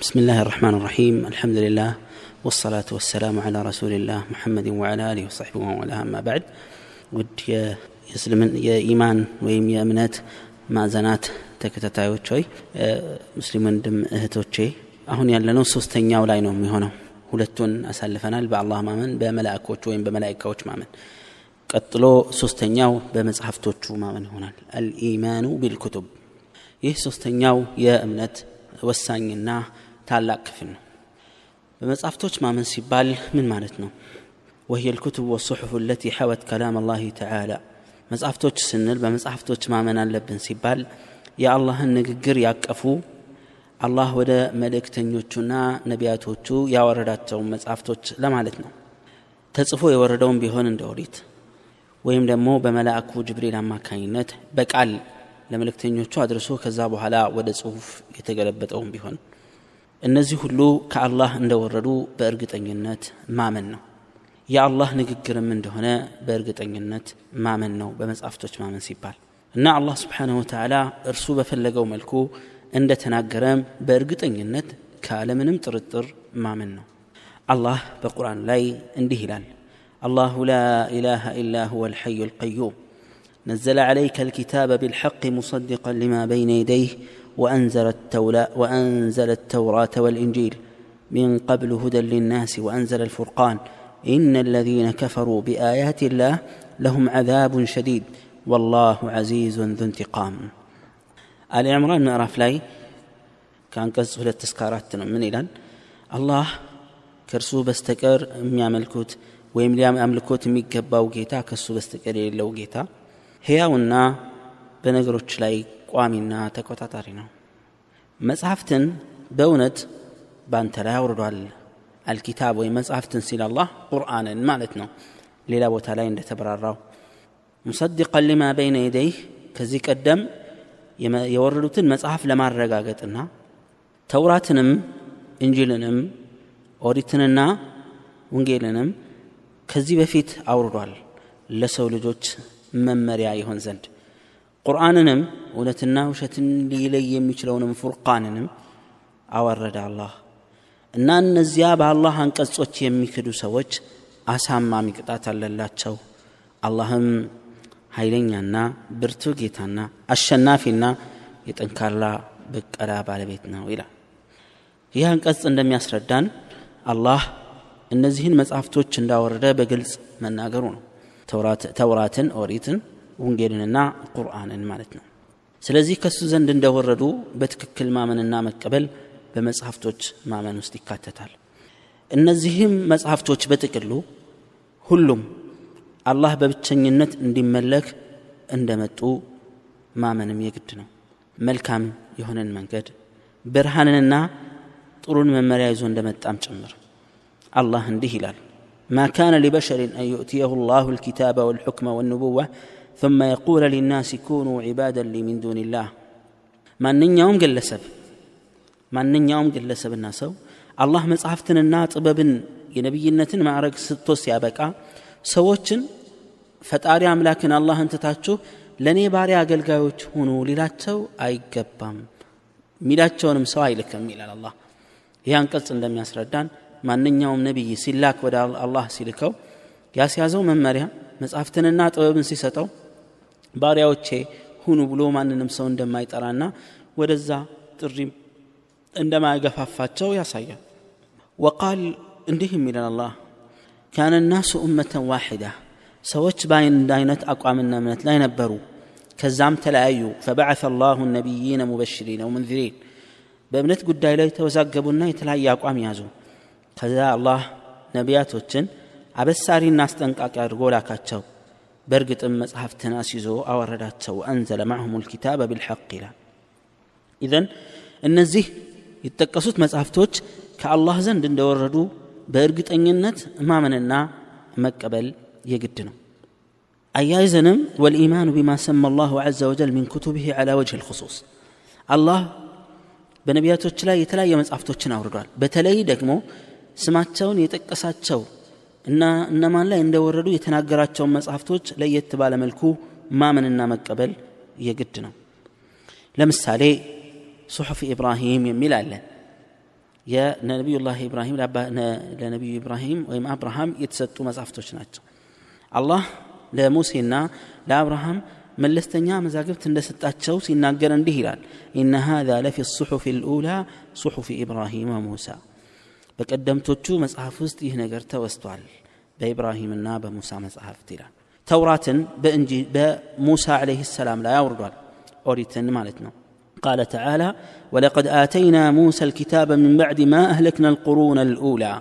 بسم الله الرحمن الرحيم الحمد لله والصلاة والسلام على رسول الله محمد وعلى آله وصحبه ومن والاه أما بعد ውድ የእስልምን የኢማን ወይም የእምነት ማዕዘናት ተከታታዮች ሆይ ሙስሊም ወንድም እህቶቼ አሁን ያለነው ሶስተኛው ላይ ነው የሚሆነው ሁለቱን አሳልፈናል በአላህ ማመን በመላእኮች ወይም በመላይካዎች ማመን ቀጥሎ ሶስተኛው በመጽሐፍቶቹ ማመን ይሆናል አልኢማኑ ቢልኩቱብ ይህ ሶስተኛው የእምነት ወሳኝና ታላቅ ክፍል ነው በመጽሐፍቶች ማመን ሲባል ምን ማለት ነው وهي الكتب والصحف التي حوت كلام الله تعالى መጽሐፍቶች ስንል በመጽሐፍቶች ማመን አለብን ሲባል የአላህን ንግግር ያቀፉ አላህ ወደ መልእክተኞቹና ነቢያቶቹ ያወረዳቸውን መጽሐፍቶች ለማለት ነው ተጽፎ የወረደውን ቢሆን እንደ ኦሪት ወይም ደግሞ በመላእኩ ጅብሪል አማካኝነት በቃል ለመልእክተኞቹ አድርሶ ከዛ በኋላ ወደ ጽሁፍ የተገለበጠውን ቢሆን እነዚህ ሁሉ ከአላህ እንደወረዱ በእርግጠኝነት ማመን ነው የአላህ ንግግርም እንደሆነ በእርግጠኝነት ማመን ነው በመጽሐፍቶች ማመን ሲባል እና አላህ ስብሓንሁ ወተዓላ እርሱ በፈለገው መልኩ እንደተናገረም በእርግጠኝነት ካለምንም ጥርጥር ማመን ነው አላህ በቁርአን ላይ እንዲህ ይላል الله لا إله إلا هو الحي القيوم نزل عليك الكتاب بالحق مصدقا لما بين يديه وأنزل, التولا وأنزل التوراة والإنجيل من قبل هدى للناس وأنزل الفرقان إن الذين كفروا بآيات الله لهم عذاب شديد والله عزيز ذو انتقام آل عمران ምዕራፍ ላይ ከአንቀጽ ሁለት እስከ አራት ነው ምን ይላል አላህ ከእርሱ በስተቀር የሚያመልኩት ወይም ሊያምልኮት የሚገባው ጌታ ከእሱ በስተቀር የሌለው ጌታ ሕያውና በነገሮች ላይ ቋሚና ተቆጣጣሪ ነው። መጽሐፍትን በእውነት በአንተ ላይ አውርዷል። አልኪታብ ወይም መጽሐፍትን ሲል አላህ ቁርአንን ማለት ነው። ሌላ ቦታ ላይ እንደተበራራው ሙሰድቀን ሊማ በይነ የደይህ ከዚህ ቀደም የወረዱትን መጽሐፍ ለማረጋገጥና ተውራትንም እንጂልንም ኦሪትንና ወንጌልንም ከዚህ በፊት አውርዷል። ለሰው ልጆች መመሪያ ይሆን ዘንድ ቁርአንንም እውነትና ውሸትን ሊለይ የሚችለውንም ፉርቃንንም አወረደ አላህ። እና እነዚያ በአላህ አንቀጾች የሚክዱ ሰዎች አሳማሚ ቅጣት አለላቸው። አላህም ኃይለኛና ብርቱ ጌታና አሸናፊና የጠንካራ ብቀላ ባለቤት ነው ይላል። ይህ አንቀጽ እንደሚያስረዳን አላህ እነዚህን መጽሐፍቶች እንዳወረደ በግልጽ መናገሩ ነው። ተውራትን ኦሪትን ወንጌልንና ቁርአንን ማለት ነው ስለዚህ ከሱ ዘንድ እንደወረዱ በትክክል ማመንና መቀበል በመጽሐፍቶች ማመን ውስጥ ይካተታል እነዚህም መጽሐፍቶች በጥቅሉ ሁሉም አላህ በብቸኝነት እንዲመለክ እንደመጡ ማመንም የግድ ነው መልካም የሆነን መንገድ ብርሃንንና ጥሩን መመሪያ ይዞ እንደመጣም ጭምር الله እንዲህ ይላል ما كان لبشر أن يؤتيه الله الكتاب والحكم والنبوة ثم يقول للناس كونوا عبادا لي من دون الله ማንኛውም ግለሰብ ማንኛውም ግለሰብና ሰው አላህ መጽሐፍትንና ጥበብን የነቢይነትን ማዕረግ ስቶ ሲያበቃ ሰዎችን ፈጣሪ አምላክን አላህን ትታችሁ ለእኔ ባሪያ አገልጋዮች ሁኑ ሊላቸው አይገባም ሚላቸውንም ሰው አይልክም ይላል አላህ ይህ አንቀጽ እንደሚያስረዳን ማንኛውም ነቢይ ሲላክ ወደ አላህ ሲልከው ያስያዘው መመሪያ መጽሐፍትንና ጥበብን ሲሰጠው ባሪያዎቼ ሁኑ ብሎ ማንንም ሰው እንደማይጠራና ወደዛ ጥሪም እንደማያገፋፋቸው ያሳያል። ወቃል እንዲህም ይላል አላህ ካነ ናሱ እመተን ዋሒዳ ሰዎች በአንድ አይነት አቋምና እምነት ላይ ነበሩ። ከዛም ተለያዩ። ፈበዓث አላሁ ነቢይነ ሙበሽሪን ወሙንዚሪን በእምነት ጉዳይ ላይ ተወዛገቡና የተለያየ አቋም ያዙ። ከዛ አላህ ነቢያቶችን አበሳሪና አስጠንቃቂ አድርጎ ላካቸው በእርግጥም መጽሐፍትን አስይዞ አወረዳቸው አንዘለ ማዕሁም ልኪታበ ብልሐቅ ይላል ኢዘን እነዚህ የተጠቀሱት መጽሐፍቶች ከአላህ ዘንድ እንደወረዱ በእርግጠኝነት ማመንና መቀበል የግድ ነው አያይዘንም ወልኢማኑ ቢማ ሰማ አላሁ ዘ ወጀል ሚን ኩቱብህ ዓላ ወጅህ ልክሱስ አላህ በነቢያቶች ላይ የተለያየ መጽሐፍቶችን አውርዷል በተለይ ደግሞ ስማቸውን የጠቀሳቸው እና እነማን ላይ እንደወረዱ የተናገራቸውን መጽሐፍቶች ለየት ባለ መልኩ ማመንና መቀበል የግድ ነው ለምሳሌ ሱሑፍ ኢብራሂም የሚል አለ የነቢዩላህ ኢብራሂም ለነቢዩ ኢብራሂም ወይም አብርሃም የተሰጡ መጽሐፍቶች ናቸው አላህ ለሙሴና ለአብርሃም መለስተኛ መዛግብት እንደሰጣቸው ሲናገር እንዲህ ይላል ኢነ ሃذا ለፊ الصحف الأولى صحف إبراهيم وموسى በቀደምቶቹ መጽሐፍ ውስጥ ይህ ነገር ተወስቷል በኢብራሂምና በሙሳ መጽሐፍት ይላል ተውራትን በእንጂ በሙሳ عليه السلام ላይ አውርዷል ኦሪትን ማለት ነው قال تعالى ولقد آتينا موسى الكتاب من بعد ما أهلكنا القرون الأولى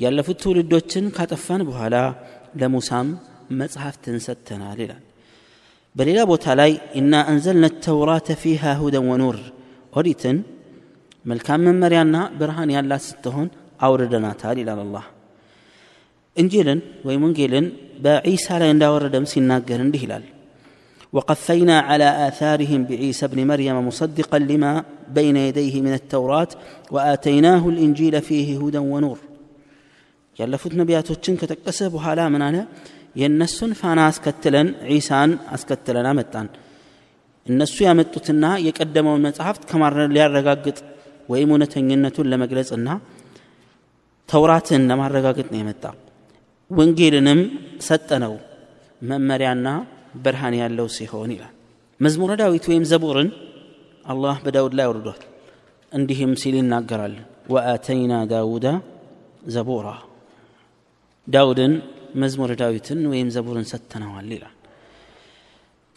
ያለፉት ትውልዶችን ካጠፋን በኋላ ለሙሳም መጽሐፍትን ሰጥተናል ይላል በሌላ ቦታ ላይ ኢና አንዘልና ተውራተ ፊሃ ሁደን ወኑር ኦሪትን መልካም መመሪያና ብርሃን ያላት ስትሆን አውርደናታል ይላል አላህ እንጂልን ወይም ወንጌልን በዒሳ ላይ እንዳወረደም ሲናገር እንዲህ ይላል وقفينا على آثارهم بعيسى ابن مريم مصدقا لما بين يديه من التوراة وآتيناه الإنجيل فيه هدى ونور ያለፉት ነቢያቶችን ከጠቀሰ በኋላ ምን አለ የእነሱን ፋና አስከትለን ዒሳን አስከትለን አመጣን እነሱ ያመጡትና የቀደመውን መጽሐፍት ሊያረጋግጥ ወይም እውነተኝነቱን ለመግለጽና ተውራትን ለማረጋገጥ ነው የመጣ ወንጌልንም ሰጠነው መመሪያና ብርሃን ያለው ሲሆን ይላል። መዝሙረ ዳዊት ወይም ዘቡርን አላህ በዳውድ ላይ አውርዷል። እንዲህም ሲል ይናገራል። ወአተይና ዳውዳ ዘቡራ። ዳውድን መዝሙረ ዳዊትን ወይም ዘቡርን ሰጥተነዋል ይላል።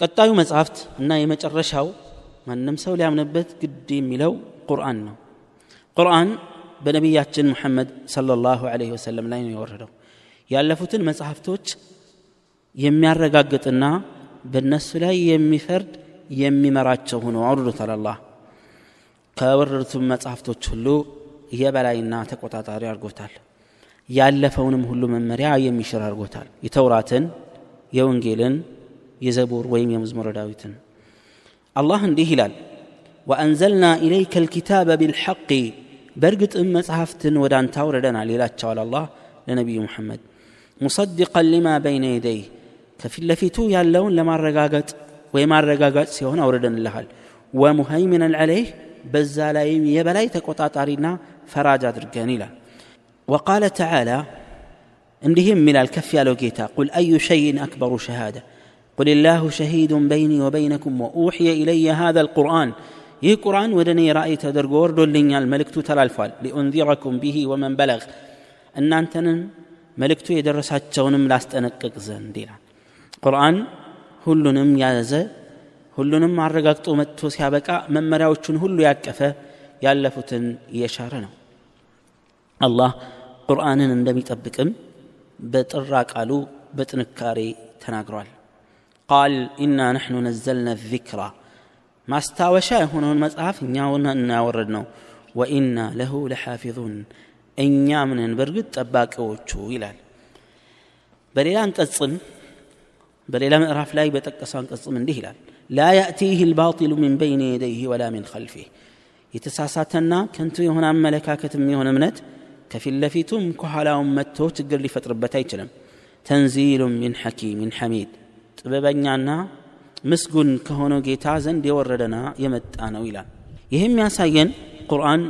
ቀጣዩ መጽሐፍት እና የመጨረሻው ማንም ሰው ሊያምንበት ግድ የሚለው ቁርአን ነው። ቁርአን በነቢያችን ሙሐመድ ሰለላሁ ዐለይሂ ወሰለም ላይ ነው የወረደው ያለፉትን መጽሐፍቶች የሚያረጋግጥና በእነሱ ላይ የሚፈርድ የሚመራቸው ሆኖ አውርዶታል አላህ ከወረዱትም መጽሐፍቶች ሁሉ የበላይና ተቆጣጣሪ አድርጎታል ያለፈውንም ሁሉ መመሪያ የሚሽር አድርጎታል የተውራትን የወንጌልን የዘቡር ወይም የመዝሙረ ዳዊትን አላህ እንዲህ ይላል ወአንዘልና ኢለይከ ልኪታበ ቢልሐቅ በእርግጥም መጽሐፍትን ወደ አንተ አውርደናል ይላቸዋል አላህ ለነቢዩ ሙሐመድ ሙሰድቀን ሊማ በይነ የደይህ ከፊት ለፊቱ ያለውን ለማረጋገጥ ወይም አረጋጋጭ ሲሆን አውርደንልሃል ወሙሀይሚነን ዐለይህ በዛ ላይም የበላይ ተቆጣጣሪና ፈራጅ አድርገን ይላል وقال تعالى እንዲህም ይላል ከፍ ያለው ጌታ ቁል አዩ ሸይን አክበሩ ሸሃደ قل الله شهيد بيني وبينكم وأوحي إلي هذا القرآن ይህ ቁርአን ወደ እኔ ራእይ ተደርጎ ወርዶልኛል መልእክቱ ተላልፏል ሊኡንዚረኩም ቢሂ ወመን በለግ እናንተንም መልእክቱ የደረሳቸውንም ላስጠነቅቅ ዘንድ ይላል ቁርአን ሁሉንም ያዘ ሁሉንም አረጋግጦ መጥቶ ሲያበቃ መመሪያዎቹን ሁሉ ያቀፈ ያለፉትን እየሻረ ነው አላህ ቁርአንን እንደሚጠብቅም በጥራ ቃሉ በጥንካሬ ተናግሯል ቃል ኢና ነሕኑ ነዘልና ዚክራ ማስታወሻ የሆነውን መጽሐፍ እኛውን እናወረድ ነው ወኢና ለሁ ለሓፊዙን እኛ ምንን በእርግጥ ጠባቂዎቹ ይላል በሌላ አንቀጽም በሌላ ምዕራፍ ላይ በጠቀሰው አንቀጽም እንዲህ ይላል ላ ያእቲህ ልባጢሉ ምን በይን የደይህ ወላ ምን ከልፊህ የተሳሳተና ከንቱ የሆነ አመለካከትም የሆነ እምነት ከፊት ለፊቱም ከኋላውም መጥቶ ችግር ሊፈጥርበት አይችልም ተንዚሉ ሚን ሐኪሚን ሐሚድ ጥበበኛና ምስጉን ከሆነው ጌታ ዘንድ የወረደና የመጣ ነው ይላል። ይህም ያሳየን ቁርአን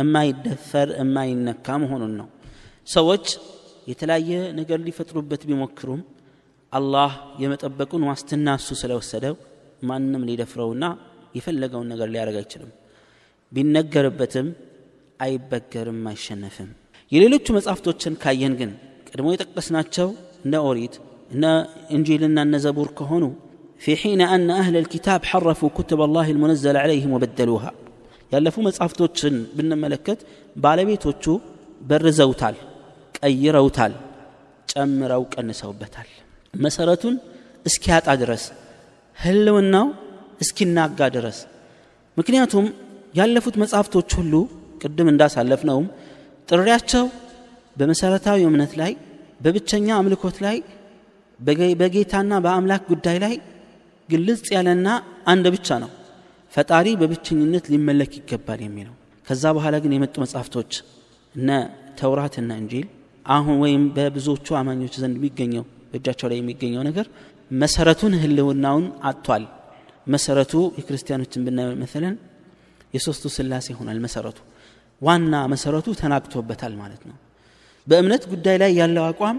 የማይደፈር የማይነካ መሆኑን ነው። ሰዎች የተለያየ ነገር ሊፈጥሩበት ቢሞክሩም አላህ የመጠበቁን ዋስትና እሱ ስለወሰደው ማንም ሊደፍረውና የፈለገውን ነገር ሊያደርግ አይችልም። ቢነገርበትም አይበገርም አይሸነፍም። የሌሎቹ መጽሐፍቶችን ካየን ግን ቀድሞ የጠቀስናቸው እነ ኦሪት እነ እንጂልና እነ ዘቡር ከሆኑ في حين أن أهل الكتاب حرفوا كتب الله المنزل عليهم وبدلوها ያለፉ መጽሐፍቶችን ብንመለከት ባለቤቶቹ በርዘውታል ቀይረውታል ጨምረው ቀንሰውበታል መሰረቱን እስኪያጣ ድረስ ህልውናው እስኪናጋ ድረስ ምክንያቱም ያለፉት መጽሐፍቶች ሁሉ ቅድም እንዳሳለፍነውም ጥሪያቸው በመሰረታዊ እምነት ላይ በብቸኛ አምልኮት ላይ በጌታና በአምላክ ጉዳይ ላይ ግልጽ ያለና አንድ ብቻ ነው። ፈጣሪ በብቸኝነት ሊመለክ ይገባል የሚለው። ከዛ በኋላ ግን የመጡ መጽሐፍቶች እነ ተውራትና እንጂል አሁን ወይም በብዙዎቹ አማኞች ዘንድ የሚገኘው በእጃቸው ላይ የሚገኘው ነገር መሰረቱን ህልውናውን አጥቷል። መሰረቱ የክርስቲያኖችን ብናየው መሰለን የሶስቱ ስላሴ ይሆናል መሰረቱ። ዋና መሰረቱ ተናግቶበታል ማለት ነው። በእምነት ጉዳይ ላይ ያለው አቋም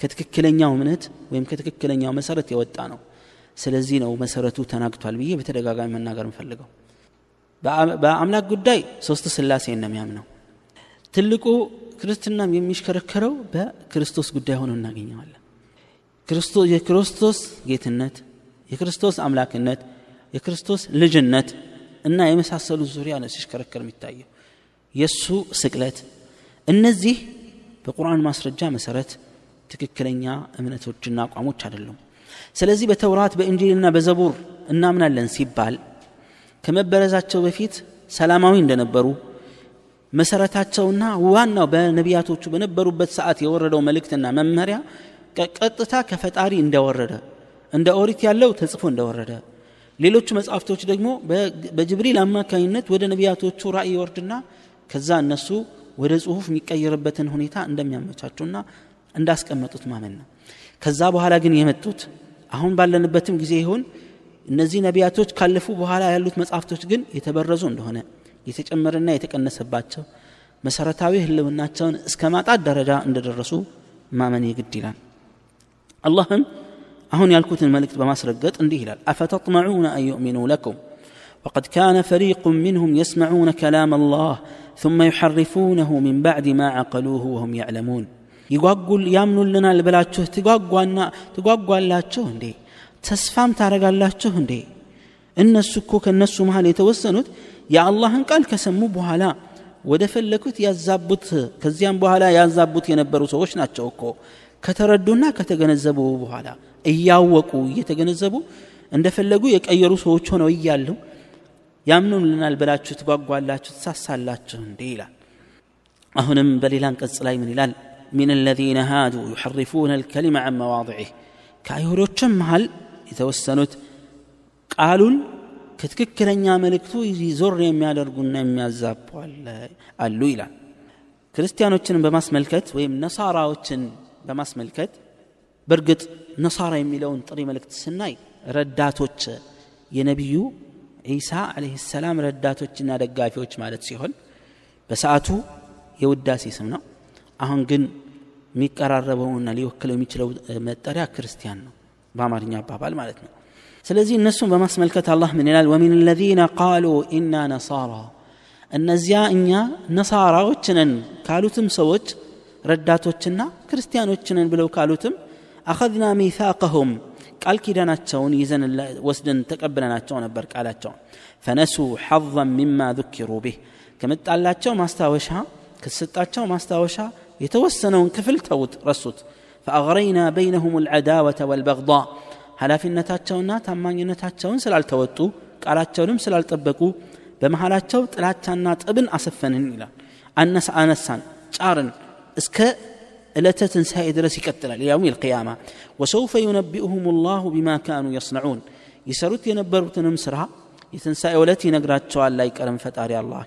ከትክክለኛው እምነት ወይም ከትክክለኛው መሰረት የወጣ ነው ስለዚህ ነው መሰረቱ ተናግቷል ብዬ በተደጋጋሚ መናገር እንፈልገው በአምላክ ጉዳይ ሶስት ስላሴ ነው ትልቁ ክርስትናም የሚሽከረከረው በክርስቶስ ጉዳይ ሆኖ እናገኘዋለን። የክርስቶስ ጌትነት የክርስቶስ አምላክነት የክርስቶስ ልጅነት እና የመሳሰሉ ዙሪያ ነው ሲሽከረከር የሚታየው። የእሱ ስቅለት። እነዚህ በቁርአን ማስረጃ መሰረት ትክክለኛ እምነቶችና አቋሞች አይደሉም ስለዚህ በተውራት በእንጂልና በዘቡር እናምናለን ሲባል ከመበረዛቸው በፊት ሰላማዊ እንደነበሩ መሰረታቸውና ዋናው በነቢያቶቹ በነበሩበት ሰዓት የወረደው መልእክትና መመሪያ ቀጥታ ከፈጣሪ እንደወረደ እንደ ኦሪት ያለው ተጽፎ እንደወረደ ሌሎቹ መጽሐፍቶች ደግሞ በጅብሪል አማካኝነት ወደ ነቢያቶቹ ራእይ ይወርድና ከዛ እነሱ ወደ ጽሁፍ የሚቀየርበትን ሁኔታ እንደሚያመቻቹና እንዳስቀመጡት ማመን ነው ከዛ በኋላ ግን የመጡት አሁን ባለንበትም ጊዜ ይሁን እነዚህ ነቢያቶች ካለፉ በኋላ ያሉት መጽሐፍቶች ግን የተበረዙ እንደሆነ የተጨመረና የተቀነሰባቸው መሰረታዊ ህልውናቸውን እስከ ማጣት ደረጃ እንደደረሱ ማመን የግድ ይላል አላህም አሁን ያልኩትን መልእክት በማስረገጥ እንዲህ ይላል አፈተጥመዑነ አን ዩእሚኑ ለኩም وقد كان فريق منهم يسمعون كلام الله ثم يحرفونه من بعد ما عقلوه وهم يعلمون ይጓጉል ያምኑልናል ብላችሁ ትጓጓና ትጓጓላችሁ እንዴ? ተስፋም ታረጋላችሁ እንዴ? እነሱ እኮ ከእነሱ መሃል የተወሰኑት የአላህን ቃል ከሰሙ በኋላ ወደ ፈለኩት ያዛቡት ከዚያም በኋላ ያዛቡት የነበሩ ሰዎች ናቸው እኮ። ከተረዱና ከተገነዘቡ በኋላ እያወቁ እየተገነዘቡ እንደፈለጉ የቀየሩ ሰዎች ሆነው እያሉ ያምኑልናል ብላችሁ ትጓጓላችሁ ትሳሳላችሁ እንዴ ይላል። አሁንም በሌላ አንቀጽ ላይ ምን ይላል من الذين هادوا يحرفون الكلمة عن مواضعه ከአይሁዶችም መሃል የተወሰኑት ቃሉን ከትክክለኛ መልእክቱ ዞር የሚያደርጉና የሚያዛቡ አሉ ይላል ክርስቲያኖችን በማስመልከት ወይም ነሳራዎችን በማስመልከት በእርግጥ ነሳራ የሚለውን ጥሪ መልእክት ስናይ ረዳቶች የነቢዩ ዒሳ አለህ ሰላም ረዳቶችና ደጋፊዎች ማለት ሲሆን በሰዓቱ የውዳሴ ስም ነው አሁን ግን የሚቀራረበውና ሊወክለው የሚችለው መጠሪያ ክርስቲያን ነው በአማርኛ አባባል ማለት ነው ስለዚህ እነሱን በማስመልከት አላህ ምን ይላል ወሚን ለዚነ ቃሉ ኢና ነሳራ እነዚያ እኛ ነሳራዎች ነን ካሉትም ሰዎች ረዳቶችና ክርስቲያኖች ነን ብለው ካሉትም አኸዝና ሚሳቀሁም ቃል ኪዳናቸውን ይዘን ወስደን ተቀብለናቸው ነበር ቃላቸውን ፈነሱ ሐظን ሚማ ذኪሩ ብህ ከመጣላቸው ማስታወሻ ከሰጣቸው ማስታወሻ يتوسنون كفلتوت رسوت فأغرينا بينهم العداوة والبغضاء. هلا في النتاتشون تمان النتاتشون سلال توتو قالا تشونم سلال تبكو بمحالا تشو تلا تشانا تبن أسفنن إلى. أنس أنسان. تشارن اسك لا تتنسى إدرس يكتل ليوم القيامة. وسوف ينبئهم الله بما كانوا يصنعون. يسرت ينبر تنمسرها يتنسى ولتي نقرات تشوال لايك أرم فتاري الله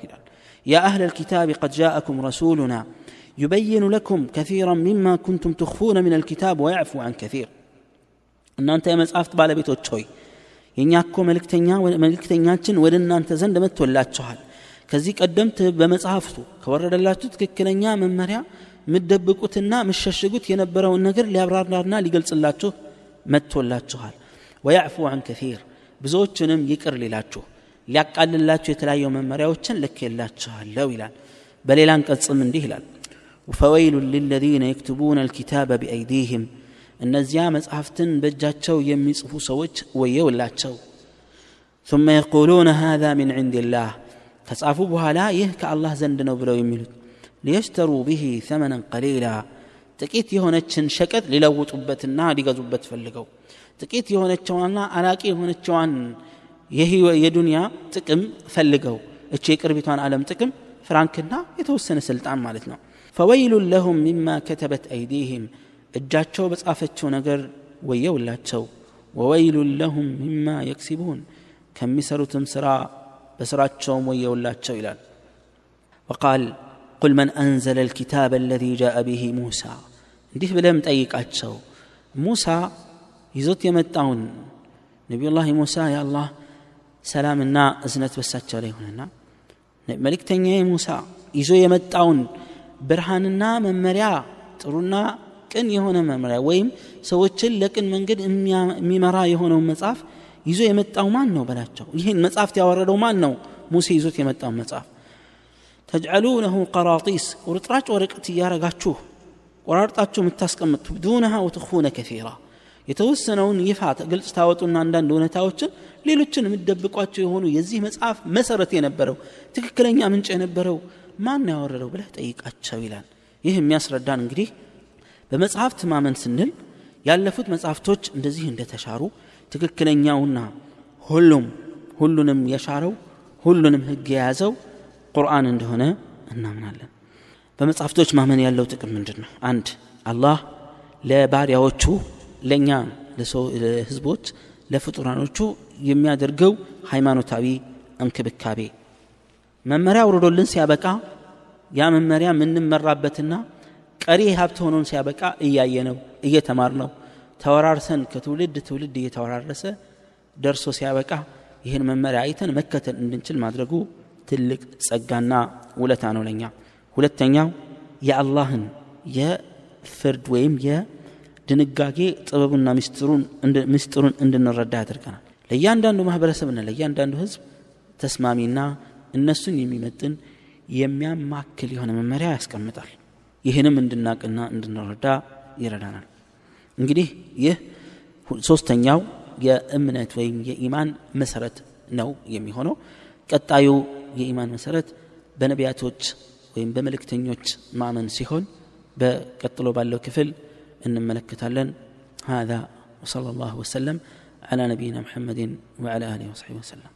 يا أهل الكتاب قد جاءكم رسولنا. يبين لكم كثيرا مما كنتم تخفون من الكتاب ويعفو عن كثير እናንተ የመጽሐፍት ባለቤቶች ሆይ የእኛ እኮ መልእክተኛችን ወደ እናንተ ዘንድ መጥቶላችኋል ከዚህ ቀደምት በመጽሐፍቱ ከወረደላችሁ ትክክለኛ መመሪያ የምትደብቁትና የምሸሽጉት የነበረውን ነገር ሊያብራራና ሊገልጽላችሁ መጥቶላችኋል ወያዕፉ አን ከፊር ብዙዎችንም ይቅር ሊላችሁ ሊያቃልላችሁ የተለያዩ መመሪያዎችን ልኬላችኋለሁ ይላል በሌላ አንቀጽም እንዲህ ይላል ፈወይሉ ልለዚነ የክትቡነ ልኪታበ ቢአይዲህም እነዚያ መጽሐፍትን በእጃቸው የሚጽፉ ሰዎች ወየውላቸው ثم يقولون هذا من عند الله ከጻፉ በኋላ ይህ ከአላህ ዘንድ ነው ብለው የሚሉት ሊየሽተሩ ብሂ ተመነን ቀሊላ ጥቂት የሆነችን ሸቀጥ ሊለውጡበትና ሊገዙበት ፈልገው ጥቂት የሆነችዋና አላቂ የሆነችዋን የዱንያ ጥቅም ፈልገው እቺ የቅርቢቷን ዓለም ጥቅም ፍራንክና የተወሰነ ስልጣን ማለት ነው ፈወይሉን ለሁም ሚማ ከተበት አይዲህም እጃቸው በጻፈችው ነገር ወየውላቸው ወወይሉን ለሁም ሚማ የክሲቡን ከሚሰሩትም ስራ በስራቸውም ወየውላቸው ይላል وقال قل من أنزل الكتاب الذي جاء به موسى እንዲህ ብለም ጠይቃቸው ሙሳ ይዞት የመጣውን ነቢዩላህ ሙሳ የአላህ ሰላምና እዝነት በሳቸው ላይ ሆነና መልእክተኛ ሙሳ ይዞ የመጣውን ብርሃንና መመሪያ ጥሩና ቅን የሆነ መመሪያ ወይም ሰዎችን ለቅን መንገድ የሚመራ የሆነውን መጽሐፍ ይዞ የመጣው ማን ነው በላቸው? ይህን መጽሐፍት ያወረደው ማን ነው? ሙሴ ይዞት የመጣውን መጽሐፍ። ተጅዐሉነሁ ቀራጢስ ቁርጥራጭ ወረቀት እያረጋችሁ ቆራርጣችሁ የምታስቀምጡ ቱብዱነሃ ወትኹነ ከፊራ የተወሰነውን ይፋ ግልጽ ታወጡና አንዳንድ እውነታዎችን ሌሎችን የምትደብቋቸው የሆኑ የዚህ መጽሐፍ መሰረት የነበረው ትክክለኛ ምንጭ የነበረው ማን ያወረደው ብለህ ጠይቃቸው ይላል። ይህ የሚያስረዳን እንግዲህ በመጽሐፍት ማመን ስንል ያለፉት መጽሐፍቶች እንደዚህ እንደተሻሩ ትክክለኛውና ሁሉም ሁሉንም የሻረው ሁሉንም ህግ የያዘው ቁርአን እንደሆነ እናምናለን። በመጽሐፍቶች ማመን ያለው ጥቅም ምንድን ነው አንድ አላህ ለባሪያዎቹ ለእኛ ለህዝቦች ለፍጡራኖቹ የሚያደርገው ሃይማኖታዊ እንክብካቤ መመሪያ አውርዶልን ሲያበቃ ያ መመሪያ የምንመራበትና ቀሪ ሀብት ሆኖን ሲያበቃ እያየ ነው እየተማር ነው ተወራርሰን ከትውልድ ትውልድ እየተወራረሰ ደርሶ ሲያበቃ ይህን መመሪያ አይተን መከተል እንድንችል ማድረጉ ትልቅ ጸጋና ውለታ ነው ለኛ። ሁለተኛው የአላህን የፍርድ ወይም የድንጋጌ ጥበቡና ምስጢሩን እንድንረዳ ያደርገናል። ለእያንዳንዱ ማህበረሰብና ለእያንዳንዱ ህዝብ ተስማሚና እነሱን የሚመጥን የሚያማክል የሆነ መመሪያ ያስቀምጣል ይህንም እንድናቅና እንድንረዳ ይረዳናል እንግዲህ ይህ ሶስተኛው የእምነት ወይም የኢማን መሰረት ነው የሚሆነው ቀጣዩ የኢማን መሰረት በነቢያቶች ወይም በመልእክተኞች ማመን ሲሆን በቀጥሎ ባለው ክፍል እንመለከታለን هذا وصلى الله وسلم على نبينا محمد وعلى اله وصحبه وسلم